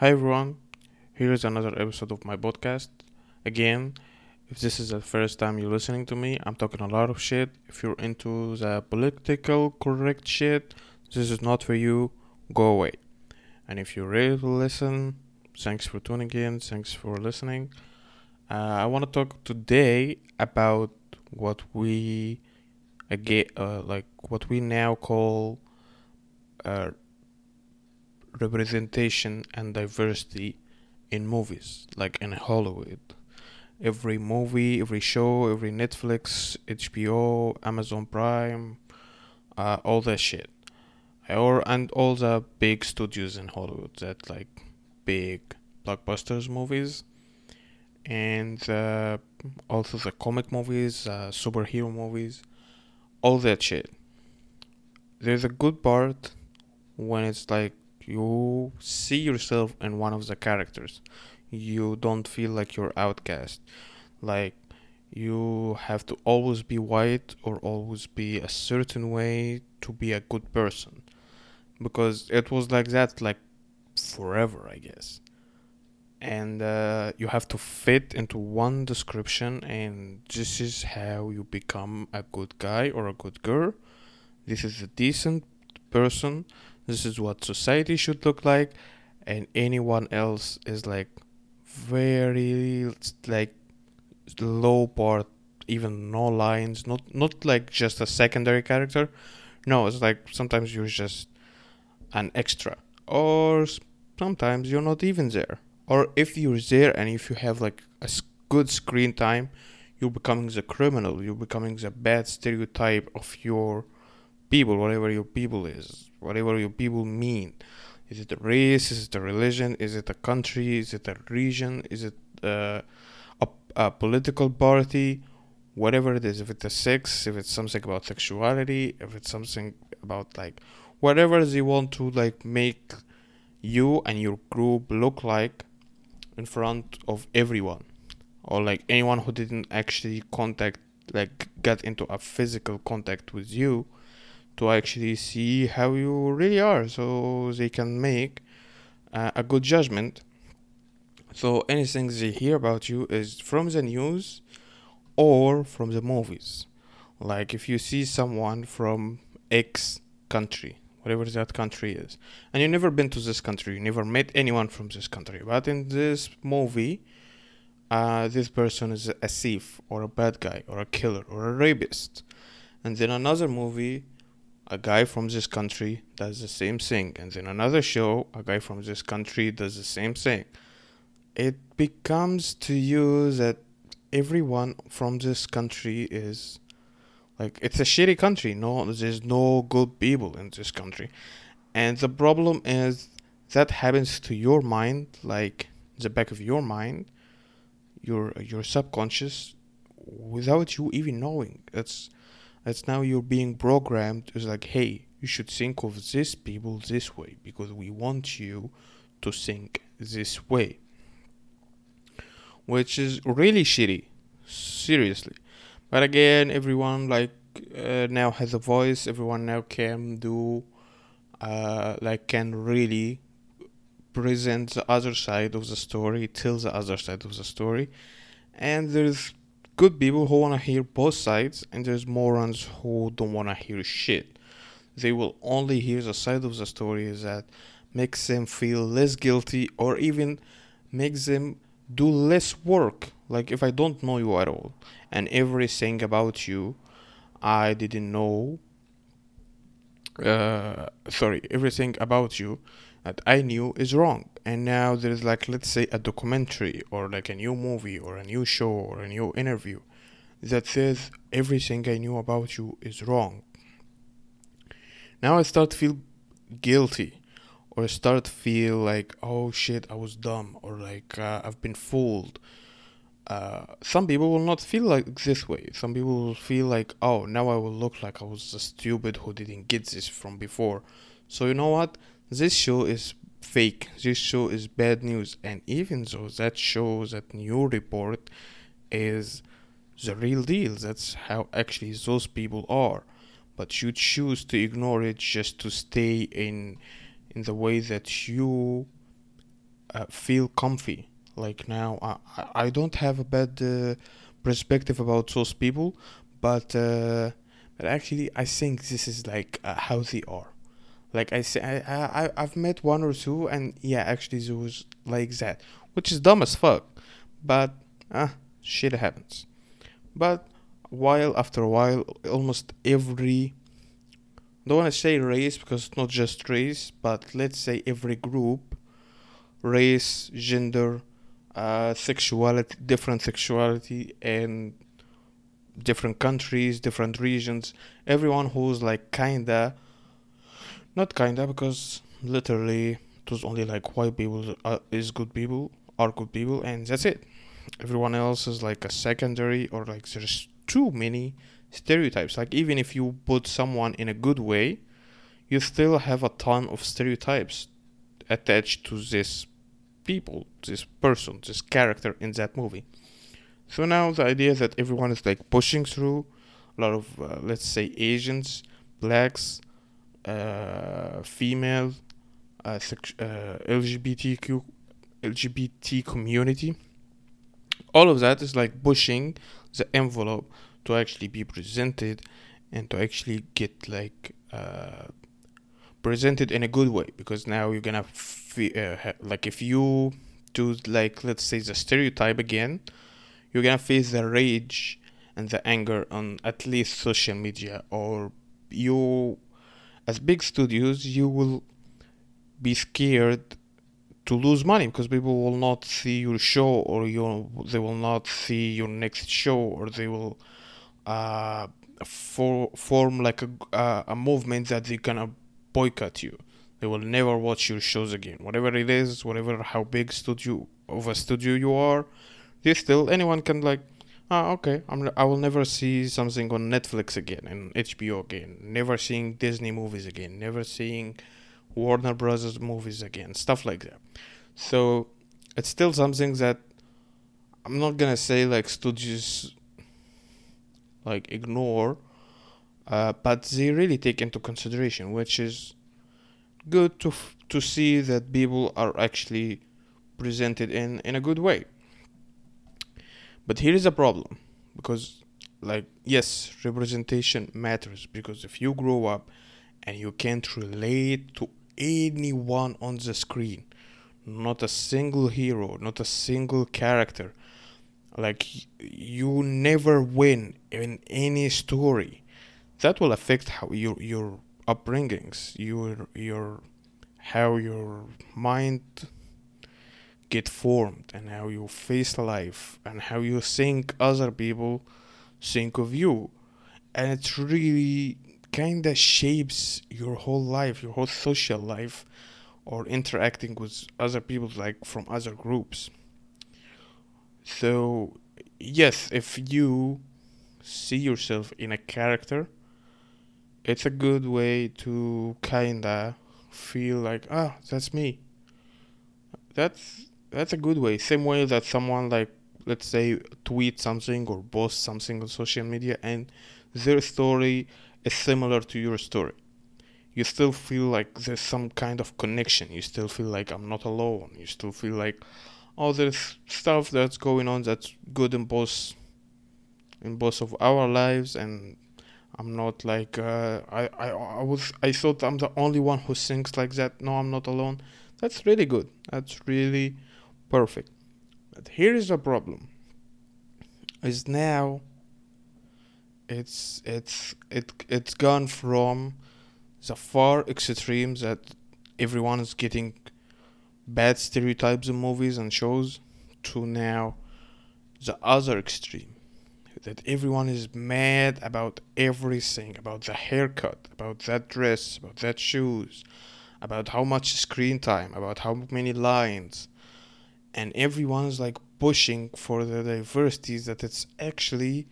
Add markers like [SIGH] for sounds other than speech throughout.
Hi everyone, here is another episode of my podcast. Again, if this is the first time you're listening to me, I'm talking a lot of shit. If you're into the political correct shit, this is not for you. Go away. And if you're ready to listen, thanks for tuning in. Thanks for listening. Uh, I want to talk today about what we again uh, like what we now call uh, representation and diversity in movies, like in Hollywood. Every movie, every show, every Netflix, HBO, Amazon Prime, uh, all that shit, or and all the big studios in Hollywood that like big blockbusters movies, and uh, also the comic movies, uh, superhero movies, all that shit. There's a good part when it's like you see yourself in one of the characters. You don't feel like you're outcast. Like you have to always be white or always be a certain way to be a good person. Because it was like that like forever i guess. And uh, you have to fit into one description and this is how you become a good guy or a good girl. This is a decent person this is what society should look like and anyone else is like very like low part even no lines not not like just a secondary character. No it's like sometimes you're just an extra. Or sometimes you're not even there. Or if you're there and if you have like a good screen time you're becoming the criminal. You're becoming the bad stereotype of your people whatever your people is whatever your people mean. Is it a race? Is it a religion? Is it a country? Is it a region? Is it uh, a, a political party? Whatever it is, if it's a sex, if it's something about sexuality, if it's something about like whatever they want to like make you and your group look like in front of everyone or like anyone who didn't actually contact like get into a physical contact with you to actually see how you really are so they can make uh, a good judgment. So anything they hear about you is from the news or from the movies. Like if you see someone from x country whatever that country is and you've never been to this country you never met anyone from this country but in this movie uh, this person is a thief or a bad guy or a killer or a rapist. And then another movie a guy from this country does the same thing, and then another show, a guy from this country does the same thing. It becomes to you that everyone from this country is like it's a shitty country. No, there's no good people in this country, and the problem is that happens to your mind, like the back of your mind, your your subconscious, without you even knowing. It's that's now you're being programmed. It's like hey you should think of these people this way because we want you to think this way. Which is really shitty. Seriously. But again everyone like uh, now has a voice. Everyone now can do uh, like can really present the other side of the story tell the other side of the story. And there's good people who want to hear both sides, and there's morons who don't want to hear shit. They will only hear the side of the story that makes them feel less guilty or even makes them do less work. Like if I don't know you at all, and everything about you I didn't know. Uh, sorry, everything about you that I knew is wrong. And now there's like, let's say, a documentary or like a new movie or a new show or a new interview that says everything I knew about you is wrong. Now I start to feel guilty or start to feel like, oh shit, I was dumb or like uh, I've been fooled. Uh, some people will not feel like this way. Some people will feel like, oh, now I will look like I was a stupid who didn't get this from before. So you know what? This show is fake. This show is bad news. And even though that shows that new report is the real deal, that's how actually those people are. But you choose to ignore it just to stay in in the way that you uh, feel comfy. Like now, I I don't have a bad uh, perspective about those people, but uh, but actually, I think this is like uh, how they are. Like I say, I, I I've met one or two, and yeah, actually, was like that, which is dumb as fuck. But ah, shit happens. But while after a while, almost every don't want to say race because it's not just race, but let's say every group, race, gender, uh, sexuality, different sexuality, and different countries, different regions. Everyone who's like kinda, not kinda, because literally it was only like white people uh, is good people, are good people, and that's it. Everyone else is like a secondary or like there's too many stereotypes. Like even if you put someone in a good way, you still have a ton of stereotypes attached to this people, this person, this character in that movie. So now the idea that everyone is like pushing through a lot of uh, let's say Asians, blacks, uh, female, uh, uh, LGBTQ, LGBT community, all of that is like pushing the envelope to actually be presented and to actually get like uh, presented in a good way. Because now you're gonna fe- uh, like if you do like let's say the stereotype again you're gonna face the rage and the anger on at least social media or you as big studios you will be scared to lose money because people will not see your show or you they will not see your next show or they will uh for, form like a, uh, a movement that they gonna boycott you. They will never watch your shows again. Whatever it is whatever how big studio of a studio you are they still anyone can like ah okay. I'm, I will never see something on Netflix again and HBO again. Never seeing Disney movies again. Never seeing Warner Brothers movies again. Stuff like that. So it's still something that I'm not gonna say like studios like ignore uh, but they really take into consideration which is good to f- to see that people are actually presented in in a good way but here is a problem because like yes representation matters because if you grow up and you can't relate to anyone on the screen not a single hero not a single character like you never win in any story. That will affect how your your upbringings your your how your mind get formed and how you face life and how you think other people think of you. And it really kind of shapes your whole life your whole social life or interacting with other people like from other groups. So yes if you see yourself in a character it's a good way to kinda feel like ah that's me. That's that's a good way. Same way that someone like let's say tweet something or post something on social media and their story is similar to your story. You still feel like there's some kind of connection. You still feel like i'm not alone. You still feel like oh there's stuff that's going on that's good in both in both of our lives and i'm not like uh, I, I i was i thought i'm the only one who thinks like that. No i'm not alone. That's really good. That's really perfect. But here is the problem. Is now it's it's it it's gone from the far extremes that everyone is getting bad stereotypes in movies and shows to now the other extreme. That everyone is mad about everything about the haircut about that dress about that shoes about how much screen time about how many lines and everyone's like pushing for the diversities that it's actually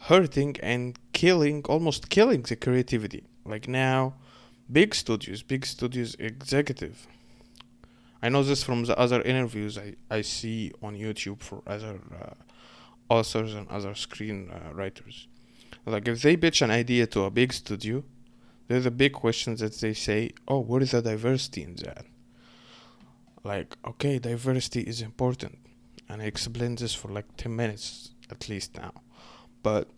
hurting and killing almost killing the creativity. Like now big studios big studios executive. I know this from the other interviews i, I see on youtube for other uh, authors and other screen uh, writers. Like if they pitch an idea to a big studio there's a big question that they say oh where is the diversity in that like okay diversity is important and i explained this for like 10 minutes at least now. But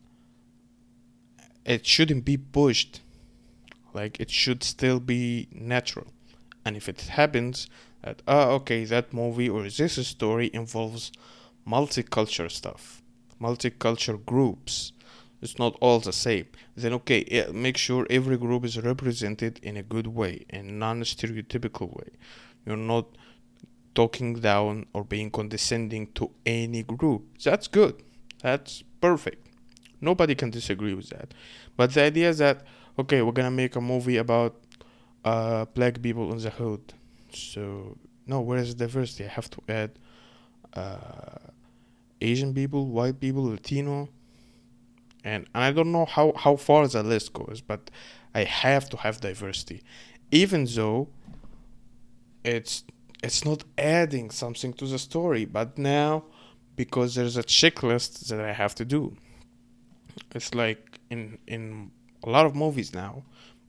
it shouldn't be pushed. Like it should still be natural. And if it happens that ah okay that movie or this story involves multicultural stuff multicultural groups it's not all the same then okay yeah, make sure every group is represented in a good way in non-stereotypical way. You're not talking down or being condescending to any group. That's good. That's perfect. Nobody can disagree with that. But the idea is that okay we're gonna make a movie about uh, black people in the hood. So no where is diversity? I have to add uh, asian people white people latino. And, and I don't know how, how far the list goes, but I have to have diversity, even though it's it's not adding something to the story, but now because there's a checklist that I have to do. It's like in in a lot of movies now,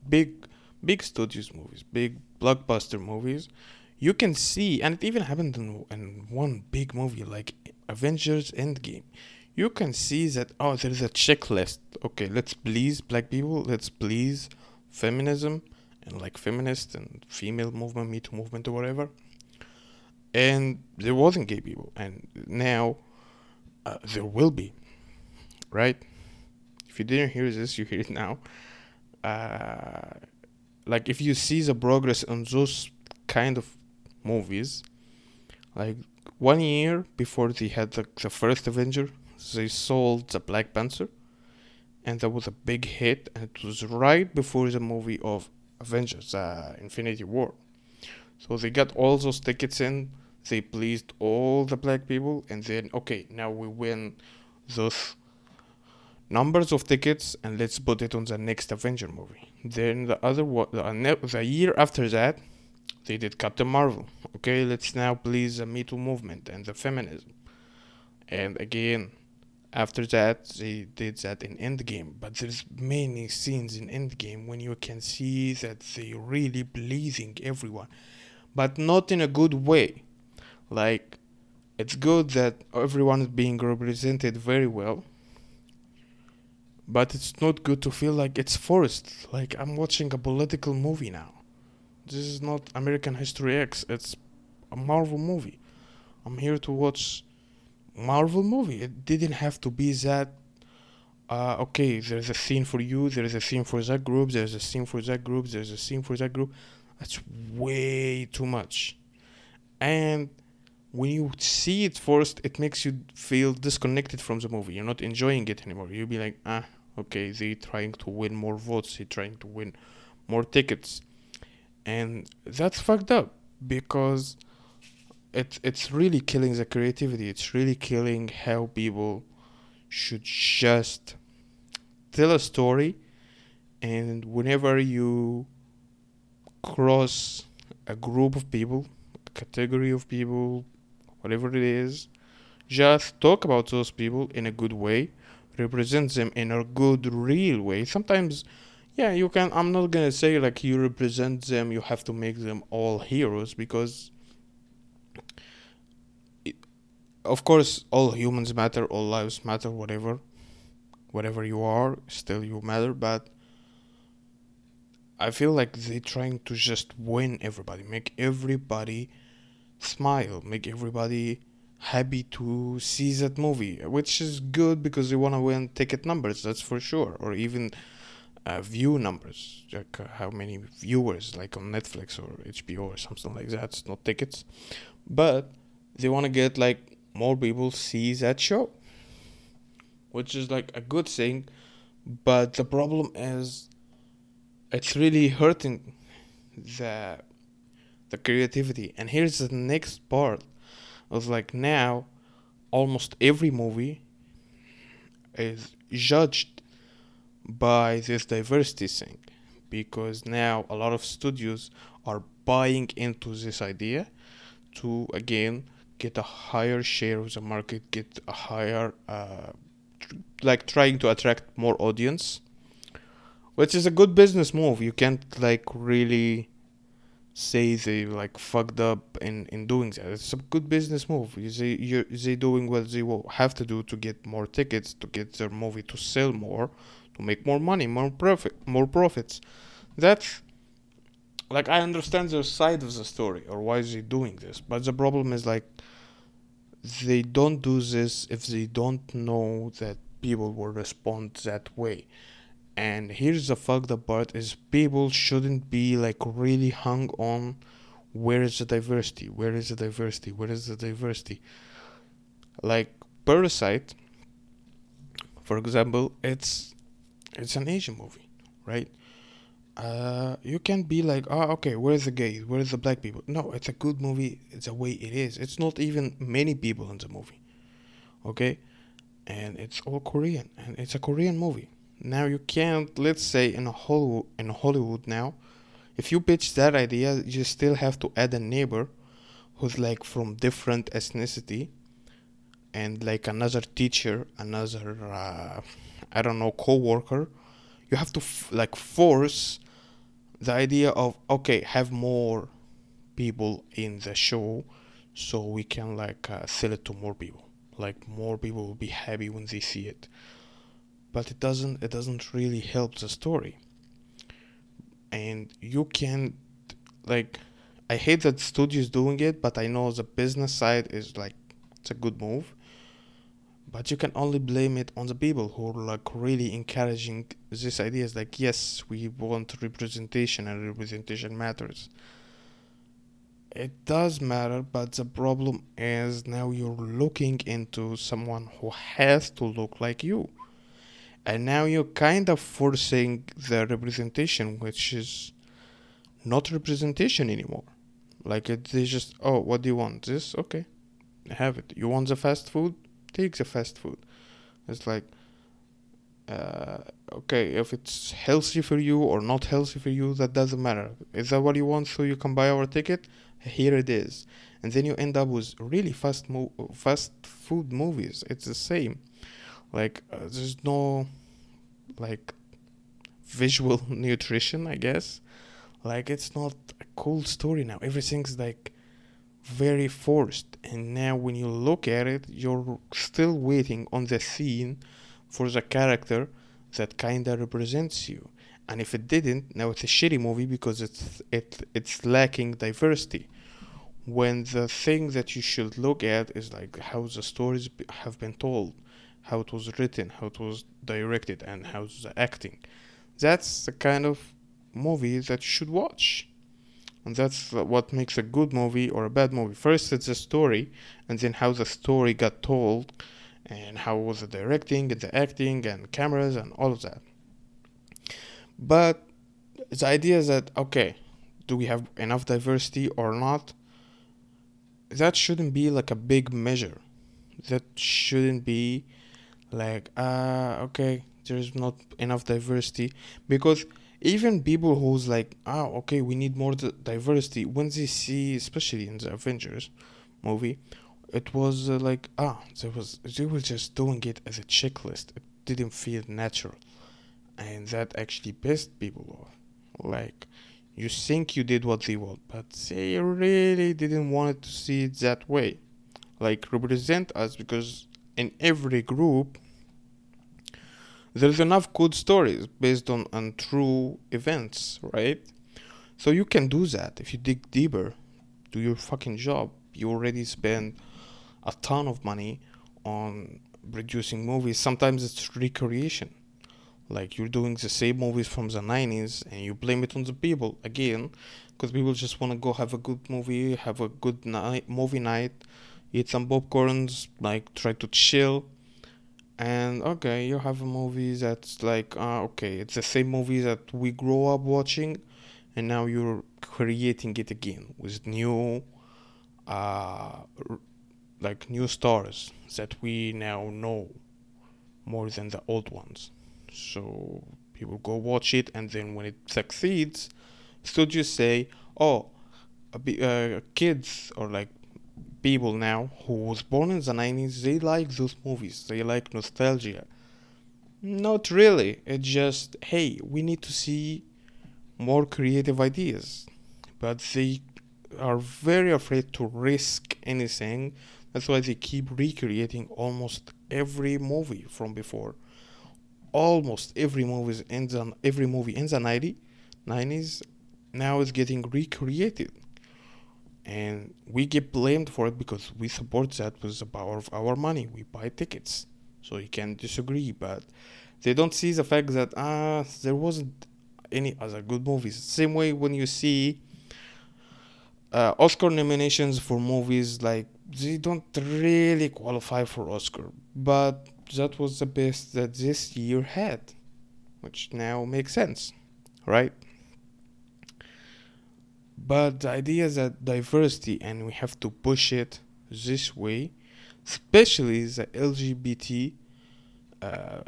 big big studios movies, big blockbuster movies, you can see, and it even happened in, in one big movie like Avengers Endgame you can see that oh there's a checklist okay let's please black people let's please feminism and like feminist and female movement me too movement or whatever and there wasn't gay people and now uh, there will be right if you didn't hear this you hear it now uh, like if you see the progress on those kind of movies like one year before they had the, the first avenger they sold the Black Panther, and that was a big hit. And it was right before the movie of Avengers, uh, Infinity War. So they got all those tickets in. They pleased all the black people, and then okay, now we win those numbers of tickets, and let's put it on the next Avenger movie. Then the other one, the, uh, the year after that, they did Captain Marvel. Okay, let's now please the Me Too movement and the feminism. And again, after that they did that in endgame but there's many scenes in endgame when you can see that they really pleasing everyone but not in a good way like it's good that everyone is being represented very well but it's not good to feel like it's forced like i'm watching a political movie now this is not american history x it's a marvel movie i'm here to watch Marvel movie. It didn't have to be that. Uh, okay, there's a scene for you. There's a scene for that group. There's a scene for that group. There's a scene for that group. That's way too much. And when you see it first, it makes you feel disconnected from the movie. You're not enjoying it anymore. You'll be like, ah, okay, they're trying to win more votes. They're trying to win more tickets. And that's fucked up because it's it's really killing the creativity. It's really killing how people should just tell a story, and whenever you cross a group of people, a category of people, whatever it is, just talk about those people in a good way, represent them in a good, real way. Sometimes, yeah, you can. I'm not gonna say like you represent them, you have to make them all heroes because of course all humans matter all lives matter whatever whatever you are still you matter but i feel like they're trying to just win everybody make everybody smile make everybody happy to see that movie which is good because they want to win ticket numbers that's for sure or even uh, view numbers like uh, how many viewers like on netflix or hbo or something like that it's not tickets. But they want to get like more people see that show which is like a good thing but the problem is it's really hurting the the creativity and here's the next part of like now almost every movie is judged by this diversity thing because now a lot of studios are buying into this idea to again get a higher share of the market, get a higher, uh, tr- like trying to attract more audience, which is a good business move. You can't like really say they like fucked up in in doing that. It's a good business move. They you they doing what they will have to do to get more tickets, to get their movie to sell more, to make more money, more profit, more profits. That's like I understand their side of the story or why they doing this, but the problem is like they don't do this if they don't know that people will respond that way and here's the fucked up part is people shouldn't be like really hung on where is the diversity where is the diversity where is the diversity like parasite for example it's it's an asian movie right uh, you can be like, oh, okay, where's the gays? Where's the black people? No, it's a good movie. It's the way it is. It's not even many people in the movie, okay, and it's all Korean, and it's a Korean movie. Now you can't, let's say, in a Hollywood, in Hollywood now, if you pitch that idea, you still have to add a neighbor who's like from different ethnicity, and like another teacher, another, uh, I don't know, co-worker. You have to f- like force the idea of okay, have more people in the show, so we can like uh, sell it to more people. Like more people will be happy when they see it but it doesn't it doesn't really help the story. And you can like i hate that studios doing it but i know the business side is like it's a good move. But you can only blame it on the people who are like really encouraging these ideas like yes we want representation and representation matters. It does matter but the problem is now you're looking into someone who has to look like you and now you're kind of forcing the representation which is not representation anymore. Like it, they just oh what do you want? This? Okay. Have it. You want the fast food? Take the fast food. It's like uh, okay if it's healthy for you or not healthy for you that doesn't matter. Is that what you want so you can buy our ticket? Here it is. And then you end up with really fast mo- fast food movies. It's the same. Like uh, there's no like visual [LAUGHS] nutrition i guess. Like it's not a cool story now. Everything's like very forced. And now when you look at it you're still waiting on the scene for the character that kinda represents you. And if it didn't now it's a shitty movie because it's it it's lacking diversity. When the thing that you should look at is like how the stories have been told how it was written, how it was directed, and how the acting. That's the kind of movie that you should watch. And that's what makes a good movie or a bad movie. First, it's the story, and then how the story got told, and how was the directing, and the acting, and cameras, and all of that. But the idea is that, okay, do we have enough diversity or not? That shouldn't be like a big measure. That shouldn't be like uh okay there's not enough diversity. Because even people who's like ah okay we need more diversity when they see especially in the avengers movie it was uh, like ah there was they were just doing it as a checklist. It didn't feel natural. And that actually pissed people off. Like you think you did what they want but they really didn't want to see it that way. Like represent us because in every group there's enough good stories based on, on true events, right? So you can do that if you dig deeper, do your fucking job. You already spend a ton of money on producing movies. Sometimes it's recreation. Like you're doing the same movies from the 90s and you blame it on the people again because people just want to go have a good movie, have a good night, movie night, eat some popcorns, like try to chill. And okay you have a movie that's like uh, okay it's the same movie that we grow up watching and now you're creating it again with new uh, like new stars that we now know more than the old ones. So people go watch it and then when it succeeds studios say oh uh, kids or like people now who was born in the 90s they like those movies they like nostalgia not really it's just hey we need to see more creative ideas but they are very afraid to risk anything. That's why they keep recreating almost every movie from before. Almost every movie in the every movie in the 90, 90s now is getting recreated. And we get blamed for it because we support that with the power of our money. We buy tickets. So you can disagree, but they don't see the fact that ah there wasn't any other good movies. Same way when you see uh, Oscar nominations for movies like they don't really qualify for Oscar, but that was the best that this year had, which now makes sense, right? But the idea is that diversity and we have to push it this way, especially the LGBT uh,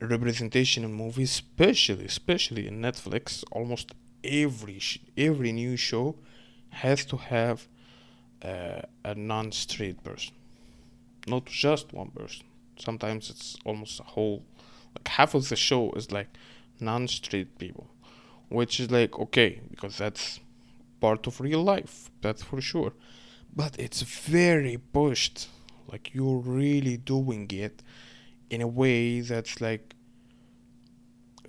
representation in movies, especially especially in Netflix, almost every sh- every new show has to have uh, a non-straight person, not just one person. Sometimes it's almost a whole, like half of the show is like non-straight people, which is like okay because that's part of real life, that's for sure. But it's very pushed, like you're really doing it in a way that's like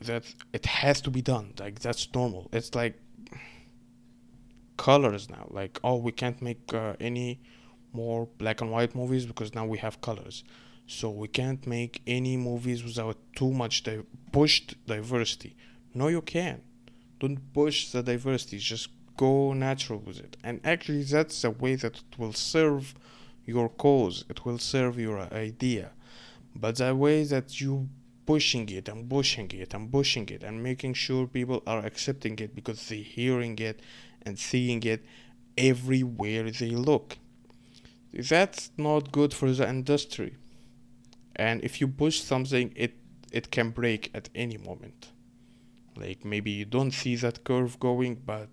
that it has to be done like that's normal. It's like colors now like oh we can't make uh, any more black and white movies because now we have colors. So we can't make any movies without too much di- pushed diversity. No you can don't push the diversity just go natural with it. And actually that's the way that it will serve your cause. It will serve your idea. But the way that you pushing it and pushing it and pushing it and making sure people are accepting it because they're hearing it and seeing it everywhere they look that's not good for the industry. And if you push something it it can break at any moment. Like maybe you don't see that curve going but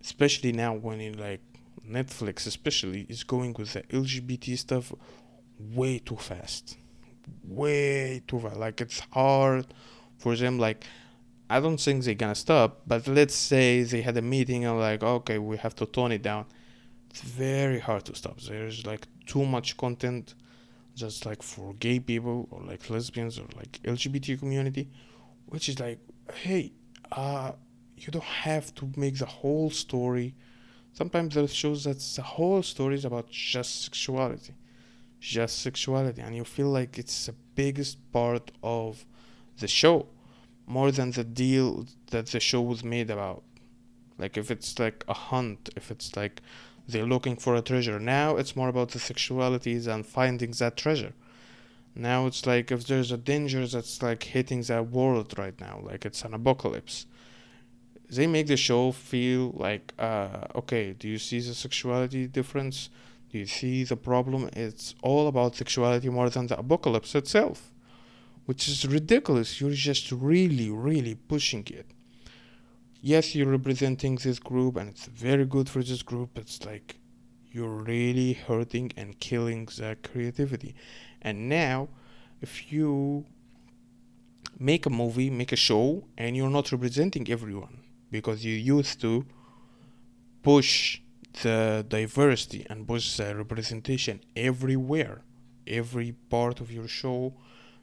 especially now when in like netflix especially is going with the lgbt stuff way too fast. Way too fast. Like it's hard for them like i don't think they're gonna stop but let's say they had a meeting and like okay we have to tone it down. It's very hard to stop. There's like too much content just like for gay people or like lesbians or like lgbt community which is like hey uh you don't have to make the whole story. Sometimes there's shows that the whole story is about just sexuality just sexuality and you feel like it's the biggest part of the show more than the deal that the show was made about. Like if it's like a hunt if it's like they're looking for a treasure. Now it's more about the sexualities and finding that treasure. Now it's like if there's a danger that's like hitting that world right now like it's an apocalypse they make the show feel like uh okay do you see the sexuality difference do you see the problem? It's all about sexuality more than the apocalypse itself, which is ridiculous. You're just really, really pushing it. Yes, you're representing this group, and it's very good for this group. It's like you're really hurting and killing the creativity. And now, if you make a movie, make a show, and you're not representing everyone because you used to push the diversity and push the representation everywhere. Every part of your show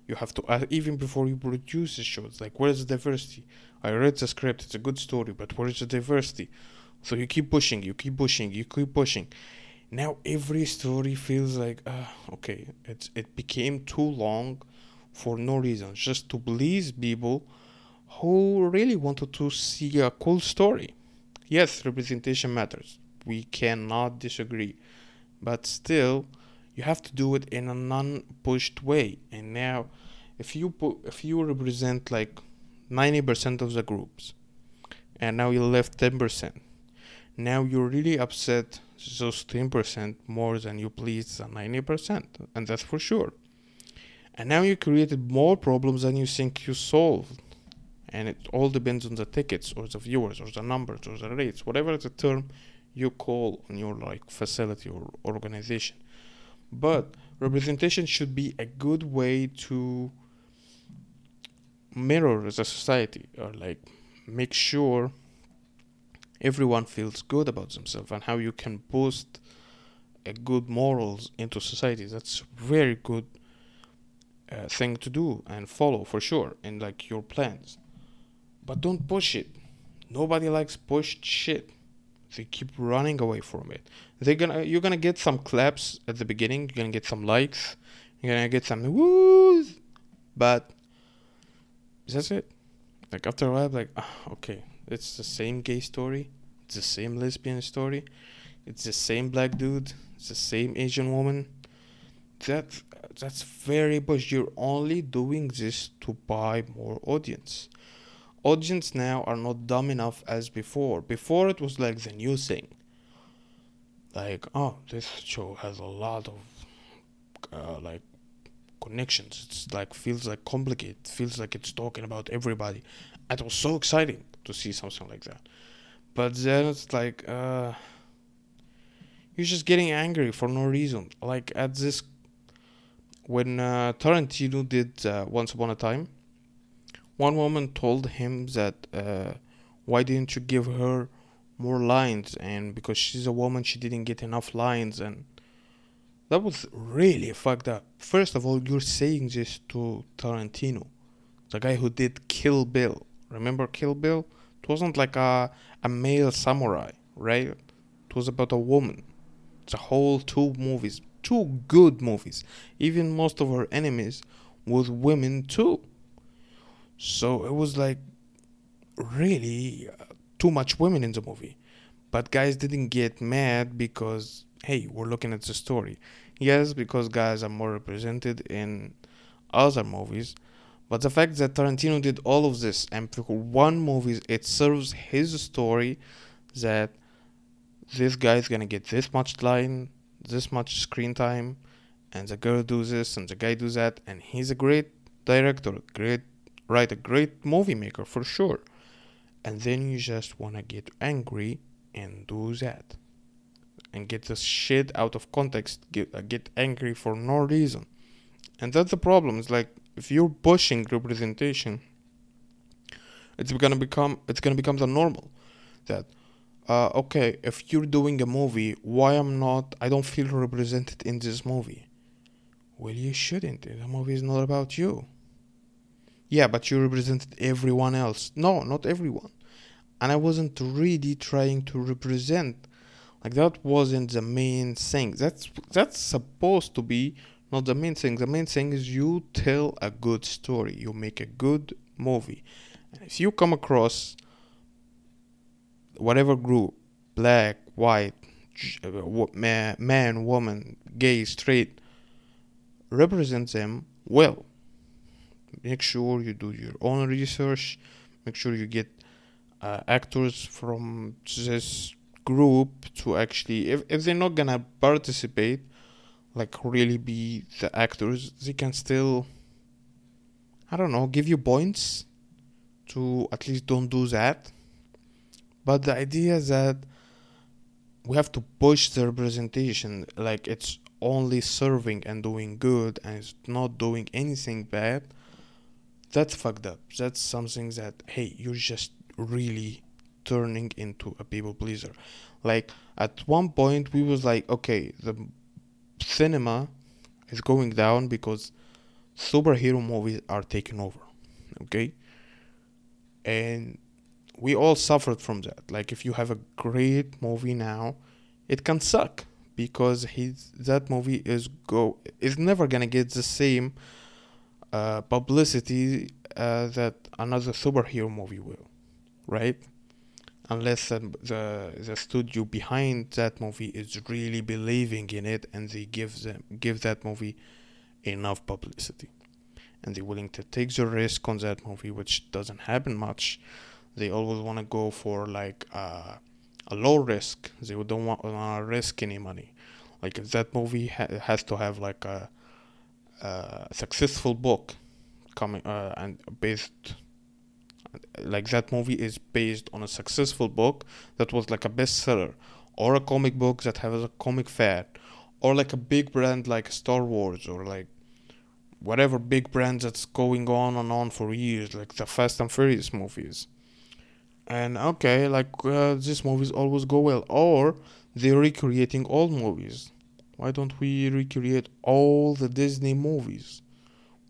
you have to uh, even before you produce the show it's like where's the diversity? I read the script it's a good story but where's the diversity? So you keep pushing you keep pushing you keep pushing. Now every story feels like uh, okay it's it became too long for no reason just to please people who really wanted to see a cool story. Yes representation matters. We cannot disagree. But still you have to do it in a non-pushed way. And now if you put if you represent like 90% of the groups and now you left 10% now you're really upset those 10% more than you please the 90% and that's for sure. And now you created more problems than you think you solved and it all depends on the tickets or the viewers or the numbers or the rates whatever the term you call on your like facility or organization. But representation should be a good way to mirror the society or like make sure everyone feels good about themselves and how you can boost a good morals into society. That's very good uh, thing to do and follow for sure in like your plans but don't push it. Nobody likes pushed shit. They keep running away from it. They're gonna you're gonna get some claps at the beginning you're gonna get some likes you're gonna get some woos but that's it. Like after a while like ah, okay it's the same gay story it's the same lesbian story it's the same black dude it's the same asian woman. That that's very bush you're only doing this to buy more audience audience now are not dumb enough as before. Before it was like the new thing. Like oh this show has a lot of uh, like connections. It's like feels like complicated. Feels like it's talking about everybody. It was so exciting to see something like that. But then it's like uh you're just getting angry for no reason. Like at this when uh, Tarantino did uh, Once Upon a Time, one woman told him that uh, why didn't you give her more lines? And because she's a woman, she didn't get enough lines, and that was really fucked up. First of all, you're saying this to Tarantino, the guy who did Kill Bill. Remember Kill Bill? It wasn't like a a male samurai, right? It was about a woman. It's a whole two movies two good movies. Even most of her enemies was women too. So it was like really uh, too much women in the movie. But guys didn't get mad because hey, we're looking at the story. Yes, because guys are more represented in other movies. But the fact that Tarantino did all of this and for one movie it serves his story that this guy is gonna get this much line this much screen time and the girl do this and the guy do that and he's a great director great writer great movie maker for sure and then you just want to get angry and do that and get the shit out of context get, uh, get angry for no reason and that's the problem it's like if you're pushing representation it's gonna become it's gonna become the normal that uh, okay, if you're doing a movie, why I'm not, I don't feel represented in this movie. Well, you shouldn't. The movie is not about you. Yeah, but you represented everyone else. No, not everyone. And I wasn't really trying to represent. Like that wasn't the main thing. That's that's supposed to be not the main thing. The main thing is you tell a good story. You make a good movie. And if you come across whatever group black white uh, man, man woman gay straight represent them well make sure you do your own research make sure you get uh, actors from this group to actually if, if they're not gonna participate like really be the actors they can still i don't know give you points to at least don't do that. But the idea that we have to push the representation like it's only serving and doing good and it's not doing anything bad that's fucked up. That's something that hey you're just really turning into a people pleaser. Like at one point we was like okay the cinema is going down because superhero movies are taking over okay? And we all suffered from that. Like if you have a great movie now, it can suck because that movie is go is never gonna get the same uh, publicity uh, that another superhero movie will, right? Unless the the studio behind that movie is really believing in it and they give them give that movie enough publicity, and they're willing to take the risk on that movie, which doesn't happen much they always want to go for like uh, a low risk. They don't want to risk any money. Like if that movie ha- has to have like a, a successful book coming uh, and based like that movie is based on a successful book that was like a bestseller or a comic book that has a comic fad or like a big brand like Star Wars or like whatever big brand that's going on and on for years like the Fast and Furious movies. And okay like uh, these movies always go well or they're recreating old movies why don't we recreate all the disney movies?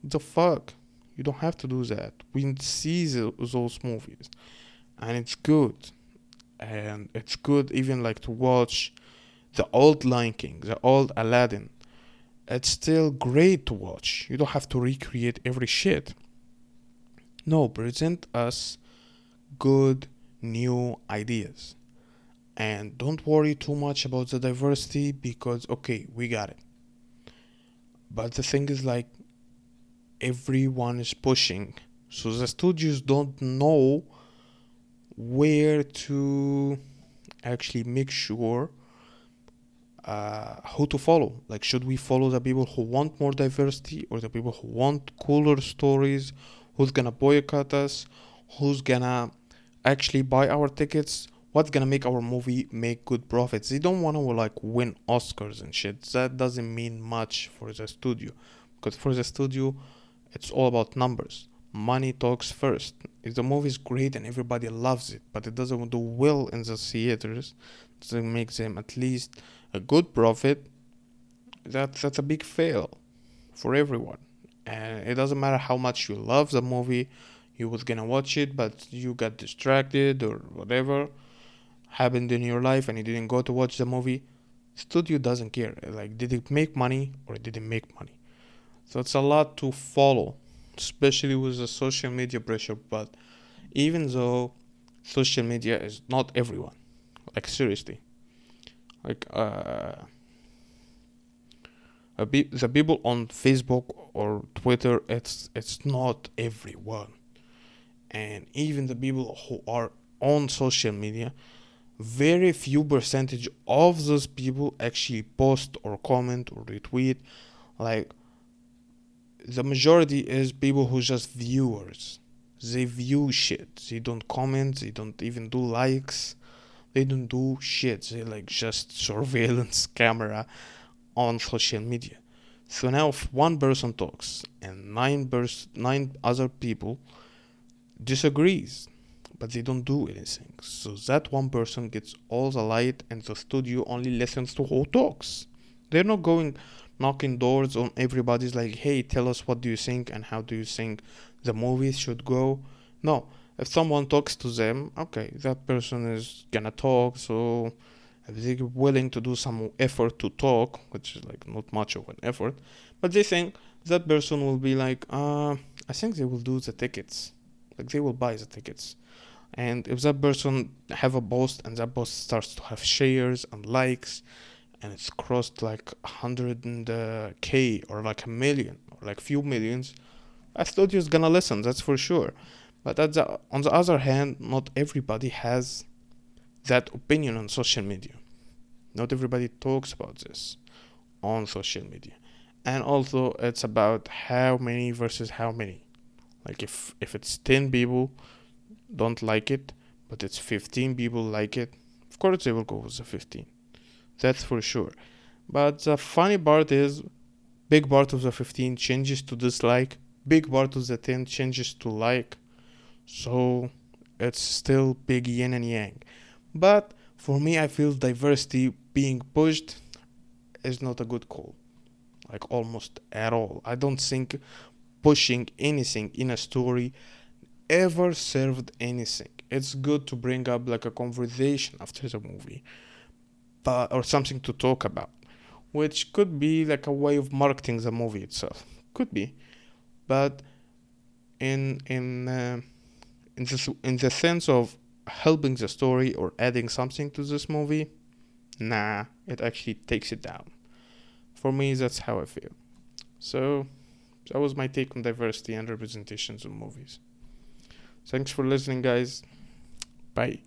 What the fuck? You don't have to do that. We see those movies. And it's good. And it's good even like to watch the old lion king the old aladdin. It's still great to watch. You don't have to recreate every shit. No present us good new ideas. And don't worry too much about the diversity because, okay, we got it. But the thing is, like, everyone is pushing. So the studios don't know where to actually make sure uh, who to follow. Like, should we follow the people who want more diversity or the people who want cooler stories? Who's gonna boycott us? Who's gonna actually buy our tickets what's gonna make our movie make good profits. They don't want to like win oscars and shit. That doesn't mean much for the studio. Because for the studio it's all about numbers. Money talks first. If the movie is great and everybody loves it but it doesn't do well in the theaters doesn't make them at least a good profit that that's a big fail for everyone. And it doesn't matter how much you love the movie you was gonna watch it but you got distracted or whatever happened in your life and you didn't go to watch the movie studio doesn't care. Like did it make money or did it make money? So it's a lot to follow especially with the social media pressure. But even though social media is not everyone like seriously like uh the people on facebook or twitter it's it's not everyone. And even the people who are on social media very few percentage of those people actually post or comment or retweet. Like the majority is people who just viewers. They view shit. They don't comment. They don't even do likes. They don't do shit. They like just [LAUGHS] surveillance camera on social media. So now if one person talks and nine nine other people disagrees, but they don't do anything. So that one person gets all the light, and the studio only listens to who talks. They're not going knocking doors on everybody's like, hey, tell us what do you think and how do you think the movies should go. No, if someone talks to them, okay, that person is gonna talk. So if they're willing to do some effort to talk, which is like not much of an effort, but they think that person will be like, uh, I think they will do the tickets like they will buy the tickets and if that person have a post and that post starts to have shares and likes and it's crossed like 100 uh, or like a million or like few millions a studio is gonna listen that's for sure. But the, on the other hand not everybody has that opinion on social media. Not everybody talks about this on social media. And also it's about how many versus how many. Like if if it's 10 people don't like it but it's 15 people like it of course they will go with the 15 that's for sure. But the funny part is big part of the 15 changes to dislike big part of the 10 changes to like. So it's still big yin and yang. But for me i feel diversity being pushed is not a good call. Like almost at all. I don't think pushing anything in a story ever served anything. It's good to bring up like a conversation after the movie, but or something to talk about, which could be like a way of marketing the movie itself. Could be, but in in uh, in the in the sense of helping the story or adding something to this movie, nah, it actually takes it down. For me, that's how I feel. So that was my take on diversity and representations in movies. Thanks for listening, guys. Bye.